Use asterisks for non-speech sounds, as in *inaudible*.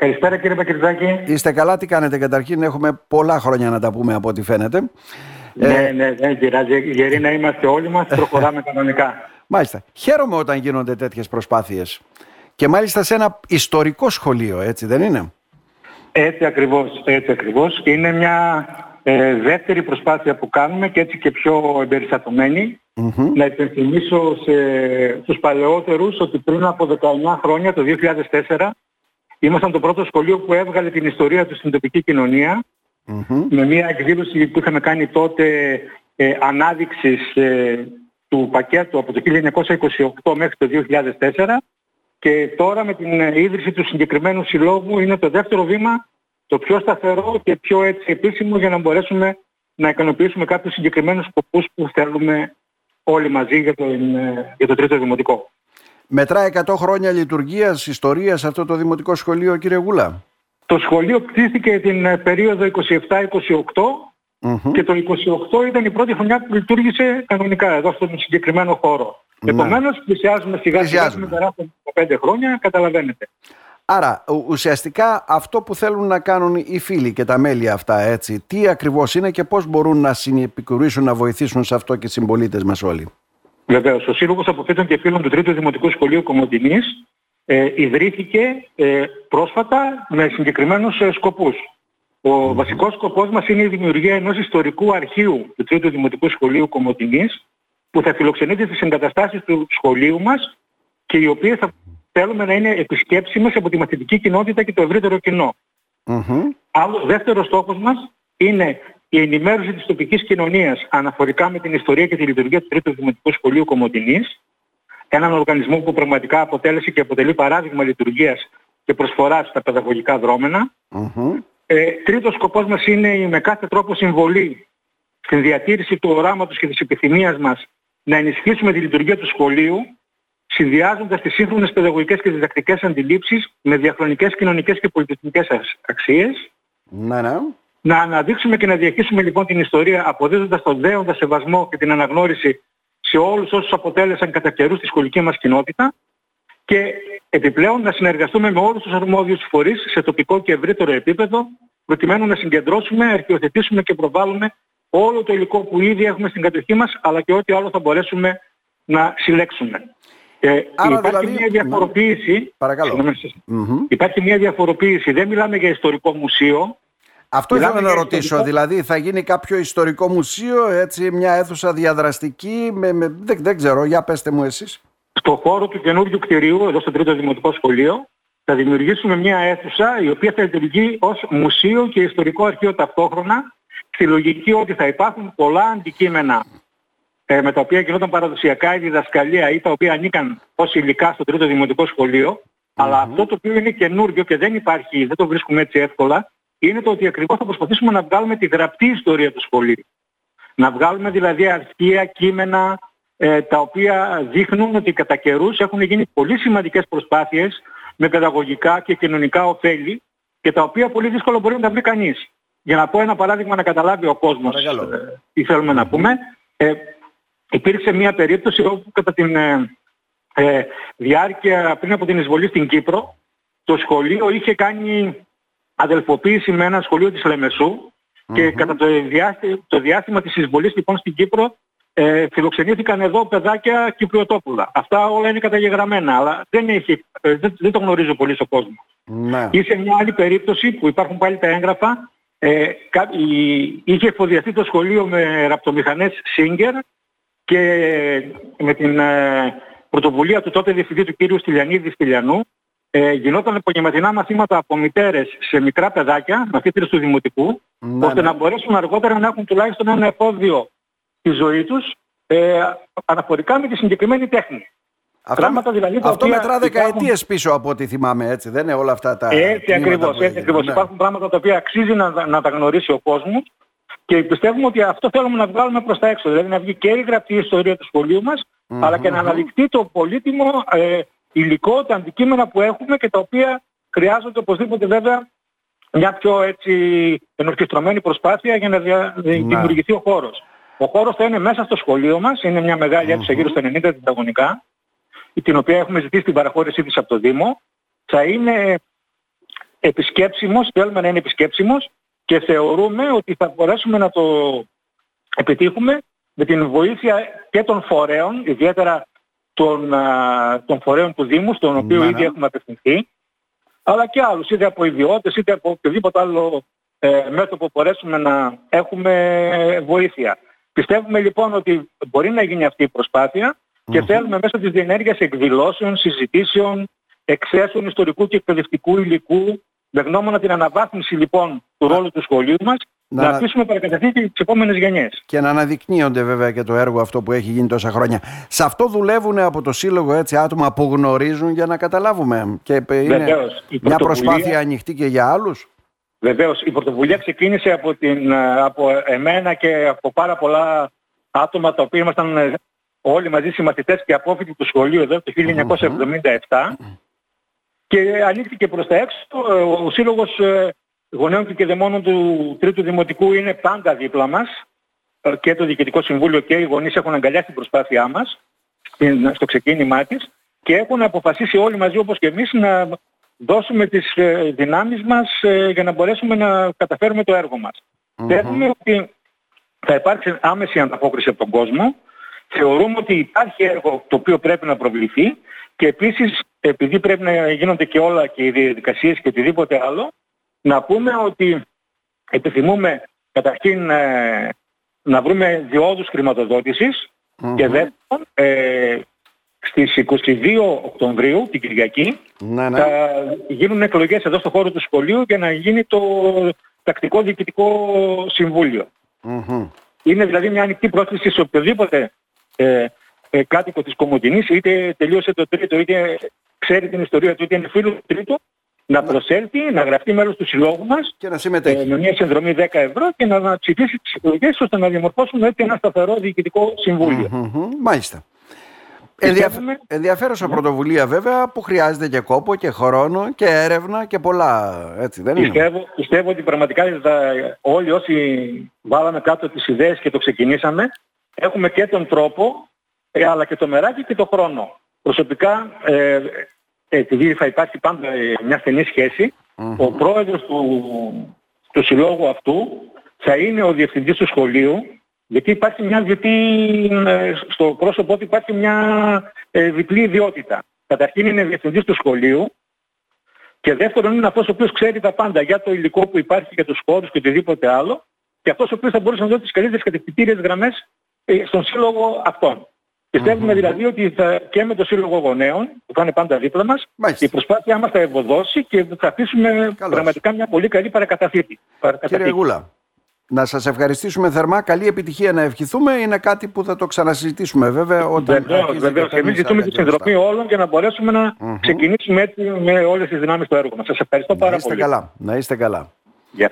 Καλησπέρα κύριε Πακυρτζάκη. Είστε καλά, τι κάνετε καταρχήν, έχουμε πολλά χρόνια να τα πούμε από ό,τι φαίνεται. Ναι, ε... ναι, δεν πειράζει. Γεροί να είμαστε όλοι μας, *laughs* προχωράμε κανονικά. Μάλιστα. Χαίρομαι όταν γίνονται τέτοιες προσπάθειες. Και μάλιστα σε ένα ιστορικό σχολείο, έτσι δεν είναι; Έτσι ακριβώς, έτσι ακριβώς. Είναι μια ε, δεύτερη προσπάθεια που κάνουμε και έτσι και πιο εμπεριστατωμένη. Mm-hmm. Να υπενθυμίσω σε, στους παλαιότερους ότι πριν από 19 χρόνια, το 2004, ήμασταν το πρώτο σχολείο που έβγαλε την ιστορία του στην τοπική με μια εκδήλωση που είχαμε κάνει τότε ε, ανάδειξης ε, του πακέτου από το 1928 μέχρι το 2004 και τώρα με την ίδρυση του συγκεκριμένου συλλόγου είναι το δεύτερο βήμα το πιο σταθερό και πιο έτσι επίσημο για να μπορέσουμε να ικανοποιήσουμε κάποιους συγκεκριμένους σκοπούς που θέλουμε όλοι μαζί για το, για το τρίτο δημοτικό. Μετρά 100 χρόνια λειτουργίας, ιστορίας αυτό το δημοτικό σχολείο κύριε Γούλα; Το σχολείο κτίστηκε την ε, περίοδο 27-28 και το 28 ήταν η πρώτη χρονιά που λειτουργήσε κανονικά εδώ στον συγκεκριμένο χώρο. Ναι. Επομένως πλησιάζουμε σιγά σιγά με περάσουμε 5 χρόνια, καταλαβαίνετε. Άρα ουσιαστικά αυτό που θέλουν να κάνουν οι φίλοι και τα μέλη αυτά έτσι, τι ακριβώς είναι και πώς μπορούν να συνεπικουρήσουν, να βοηθήσουν σε αυτό και οι συμπολίτες μας όλοι; Βεβαίως, ο Σύλλογος Αποφύτων και Φίλων του Τρίτου Δημοτικού Σχολείου Κομωτινής ε, ιδρύθηκε ε, πρόσφατα με συγκεκριμένους ε, σκοπούς. Ο βασικός σκοπός μας είναι η δημιουργία ενός ιστορικού αρχείου του Τρίτου Δημοτικού Σχολείου Κομωτινής που θα φιλοξενείται στις εγκαταστάσεις του σχολείου μας και οι οποίες θα θέλουμε να είναι επισκέψιμες από τη μαθητική κοινότητα και το ευρύτερο κοινό. Mm-hmm. Άλλο, δεύτερος στόχος μας είναι η ενημέρωση της τοπικής κοινωνίας αναφορικά με την ιστορία και τη λειτουργία του Τρίτου Δημοτικού Σχολείου Κομωτινής, έναν οργανισμό που πραγματικά αποτέλεσε και αποτελεί παράδειγμα λειτουργίας και προσφοράς στα παιδαγωγικά δρόμενα. Mm-hmm. Ε, τρίτος σκοπός μας είναι η με κάθε τρόπο συμβολή στην διατήρηση του οράματος και της επιθυμίας μας να ενισχύσουμε τη λειτουργία του σχολείου συνδυάζοντας τις σύγχρονες παιδαγωγικές και διδακτικές αντιλήψεις με διαχρονικές κοινωνικές και πολιτισμικές αξίες. Ναι, ναι. Να αναδείξουμε και να διαχύσουμε λοιπόν την ιστορία αποδίδοντας τον δέοντα σεβασμό και την αναγνώριση σε όλους όσους αποτέλεσαν κατά καιρούς τη σχολική μας κοινότητα και επιπλέον να συνεργαστούμε με όλους τους αρμόδιους φορείς σε τοπικό και ευρύτερο επίπεδο προκειμένου να συγκεντρώσουμε, αρχιοθετήσουμε και προβάλλουμε όλο το υλικό που ήδη έχουμε στην κατοχή μας αλλά και ό,τι άλλο θα μπορέσουμε να συλλέξουμε. Ε, Άρα υπάρχει δηλαδή... μια διαφοροποίηση. Παρακαλώ. Υπάρχει μια διαφοροποίηση. Δεν μιλάμε για ιστορικό μουσείο. Αυτό ήθελα να ρωτήσω. Ιστορικό... Δηλαδή θα γίνει κάποιο ιστορικό μουσείο, έτσι μια αίθουσα διαδραστική. Με, με, δεν, δεν ξέρω, για πέστε μου εσείς. Στο χώρο του καινούργιου κτηρίου, εδώ στο τρίτο δημοτικό σχολείο, θα δημιουργήσουμε μια αίθουσα η οποία θα λειτουργεί ως μουσείο και ιστορικό αρχείο ταυτόχρονα στη λογική ότι θα υπάρχουν πολλά αντικείμενα ε, με τα οποία γινόταν παραδοσιακά η διδασκαλία ή τα οποία ανήκαν ως υλικά στο τρίτο δημοτικό Αλλά αυτό το οποίο είναι καινούργιο και δεν υπάρχει, δεν το βρίσκουμε έτσι εύκολα, είναι το ότι ακριβώς θα προσπαθήσουμε να βγάλουμε τη γραπτή ιστορία του σχολείου. Να βγάλουμε δηλαδή αρχεία, κείμενα, ε, τα οποία δείχνουν ότι κατά καιρούς έχουν γίνει πολύ σημαντικές προσπάθειες με παιδαγωγικά και κοινωνικά ωφέλη και τα οποία πολύ δύσκολα μπορεί να τα βρει κανείς. Για να πω ένα παράδειγμα να καταλάβει ο κόσμος ε, τι θέλουμε να πούμε. Ε, υπήρξε μια περίπτωση όπου κατά τη ε, ε, διάρκεια πριν από την εισβολή στην Κύπρο το σχολείο είχε κάνει αδελφοποίηση με ένα σχολείο της λεμεσου και κατά το διάστημα, το διάστημα της εισβολής λοιπόν στην Κύπρο ε, φιλοξενήθηκαν εδώ παιδάκια Κυπριοτόπουλα. Αυτά όλα είναι καταγεγραμμένα, αλλά δεν, έχει, ε, δεν, δεν το γνωρίζω πολύ στον κόσμο. Ναι. Ή σε μια άλλη περίπτωση που υπάρχουν πάλι τα έγγραφα, ε, είχε εφοδιαστεί το σχολείο με ραπτομηχανές Singer και με την ε, πρωτοβουλία του τότε διευθυντή του κύριου Στυλιανίδη Στυλιανού ε, γινόταν επαγγελματινά μαθήματα από μητέρες σε μικρά παιδάκια, μαθήτρες του Δημοτικού, ναι, ώστε ναι. να μπορέσουν αργότερα να έχουν τουλάχιστον ένα εφόδιο στη ζωή τους ε, αναφορικά με τη συγκεκριμένη τέχνη. Αυτό, Πράγματα, δηλαδή, αυτό μετρά δεκαετίες υπάρχουν... πίσω από ό,τι θυμάμαι, έτσι, δεν είναι όλα αυτά τα... Έτσι ακριβώς, έτσι ακριβώς. Ναι. Υπάρχουν πράγματα τα οποία αξίζει να, να τα γνωρίσει ο κόσμος και πιστεύουμε ότι αυτό θέλουμε να βγάλουμε προς τα έξω. Δηλαδή να βγει και η γραπτή ιστορία του σχολείου μας, αλλά και να αναδειχθεί το πολύτιμο ε, υλικό, τα αντικείμενα που έχουμε και τα οποία χρειάζονται οπωσδήποτε βέβαια μια πιο έτσι ενορχιστρωμένη προσπάθεια για να δια, ναι. δημιουργηθεί ο χώρος. Ο χώρος θα είναι μέσα στο σχολείο μας, είναι μια μεγάλη αίθουσα γύρω στα 90 τετραγωνικά, την οποία έχουμε ζητήσει την παραχώρησή της από το Δήμο. Θα είναι επισκέψιμος, θέλουμε να είναι επισκέψιμος και θεωρούμε ότι θα μπορέσουμε να το επιτύχουμε με την βοήθεια και των φορέων, ιδιαίτερα των, των φορέων του Δήμου, στον οποίο ήδη έχουμε απευθυνθεί, αλλά και άλλους, είτε από ιδιώτες, είτε από οποιοδήποτε άλλο ε, μέτωπο μπορέσουμε να έχουμε βοήθεια. Πιστεύουμε λοιπόν ότι μπορεί να γίνει αυτή η προσπάθεια και θέλουμε μέσω της διενέργειας εκδηλώσεων, συζητήσεων, εξέσεων ιστορικού και εκπαιδευτικού υλικού, με γνώμονα την αναβάθμιση λοιπόν του ρόλου του σχολείου μας, να, να αφήσουμε παρακαταθήκη τις επόμενες γενιές. Και να αναδεικνύονται βέβαια και το έργο αυτό που έχει γίνει τόσα χρόνια. Σε αυτό δουλεύουν από το Σύλλογο έτσι άτομα που γνωρίζουν για να καταλάβουμε. Και είναι Βεβαίως, μια προσπάθεια ανοιχτή και για άλλους. Βεβαίως, η πρωτοβουλία ξεκίνησε από, την, από εμένα και από πάρα πολλά άτομα τα οποία ήμασταν ε, όλοι μαζί συμμαθητές και απόφοιτοι του σχολείου εδώ το 1977 και ανοίχθηκε προς τα έξω. Ο Σύλλογος ε, Γονέων και Κεδεμόνων του Τρίτου Δημοτικού είναι πάντα δίπλα μας ε, και το Διοικητικό Συμβούλιο και οι γονείς έχουν αγκαλιάσει την προσπάθειά μας στο ξεκίνημά της και έχουν αποφασίσει όλοι μαζί όπως και εμείς να δώσουμε τις ε, δυνάμεις μας για να μπορέσουμε να καταφέρουμε το έργο μας. Mm-hmm. ότι θα υπάρξει άμεση ανταπόκριση από τον κόσμο. Θεωρούμε ότι υπάρχει έργο το οποίο πρέπει να προβληθεί και επίσης επειδή πρέπει να γίνονται και όλα και οι διαδικασίες και οτιδήποτε άλλο, να πούμε ότι επιθυμούμε καταρχήν ε, να βρούμε διόδους και δεύτερον ε, στις 22 Οκτωβρίου την Κυριακή ναι, ναι. θα γίνουν εκλογές εδώ στο χώρο του σχολείου για να γίνει το τακτικό διοικητικό Είναι δηλαδή μια ανοιχτή πρόσκληση σε οποιοδήποτε ε, ε, κάτοικο της Κομωτινής είτε τελείωσε το τρίτο είτε ξέρει την ιστορία του, είτε είναι φίλος του τρίτου, να προσέλθει, να γραφτεί μέλος του συλλόγου μας και να συμμετέχει. Ε, με μια συνδρομή 10 ευρώ και να, να ψηφίσει τις εκλογές ώστε να διαμορφώσουμε έτσι ένα σταθερό διοικητικό Μάλιστα. Ενδιαφέρουσα ναι. πρωτοβουλία βέβαια που χρειάζεται και κόπο και χρόνο και έρευνα και πολλά έτσι δεν πιστεύω, είναι; Πιστεύω ότι πραγματικά όλοι όσοι βάλαμε κάτω τις ιδέες και το ξεκινήσαμε έχουμε και τον τρόπο ε, αλλά και το μεράκι και το χρόνο. Προσωπικά, ε, επειδή θα υπάρχει πάντα ε, μια στενή ο πρόεδρος του, του συλλόγου αυτού θα είναι ο διευθυντής του σχολείου, γιατί υπάρχει μια διπλή, ε, στο πρόσωπό του υπάρχει μια ε, διπλή ιδιότητα. Καταρχήν είναι διευθυντής του σχολείου και δεύτερον είναι αυτός ο οποίος ξέρει τα πάντα για το υλικό που υπάρχει, για τους χώρους και οτιδήποτε άλλο και αυτός ο οποίος θα μπορούσε να δώσει τις καλύτερες κατευθυντήριες γραμμές ε, στον σύλλογο αυτόν. Πιστεύουμε δηλαδή ότι θα, και με το Σύλλογο Γονέων, που θα είναι πάντα δίπλα μας, η προσπάθειά μας θα ευωδώσει και θα αφήσουμε πραγματικά μια πολύ καλή παρακαταθήκη. Κύριε Γούλα, να σας ευχαριστήσουμε θερμά. Καλή επιτυχία να ευχηθούμε. Είναι κάτι που θα το ξανασυζητήσουμε βέβαια. Όταν βεβαίως, βεβαίως. Εμείς ζητούμε τη συνδρομή όλων για να μπορέσουμε να mm-hmm. ξεκινήσουμε έτσι με όλες τις δυνάμεις του έργου μας. Σας ευχαριστώ πάρα να είστε πολύ. Καλά. Να είστε καλά. Yeah.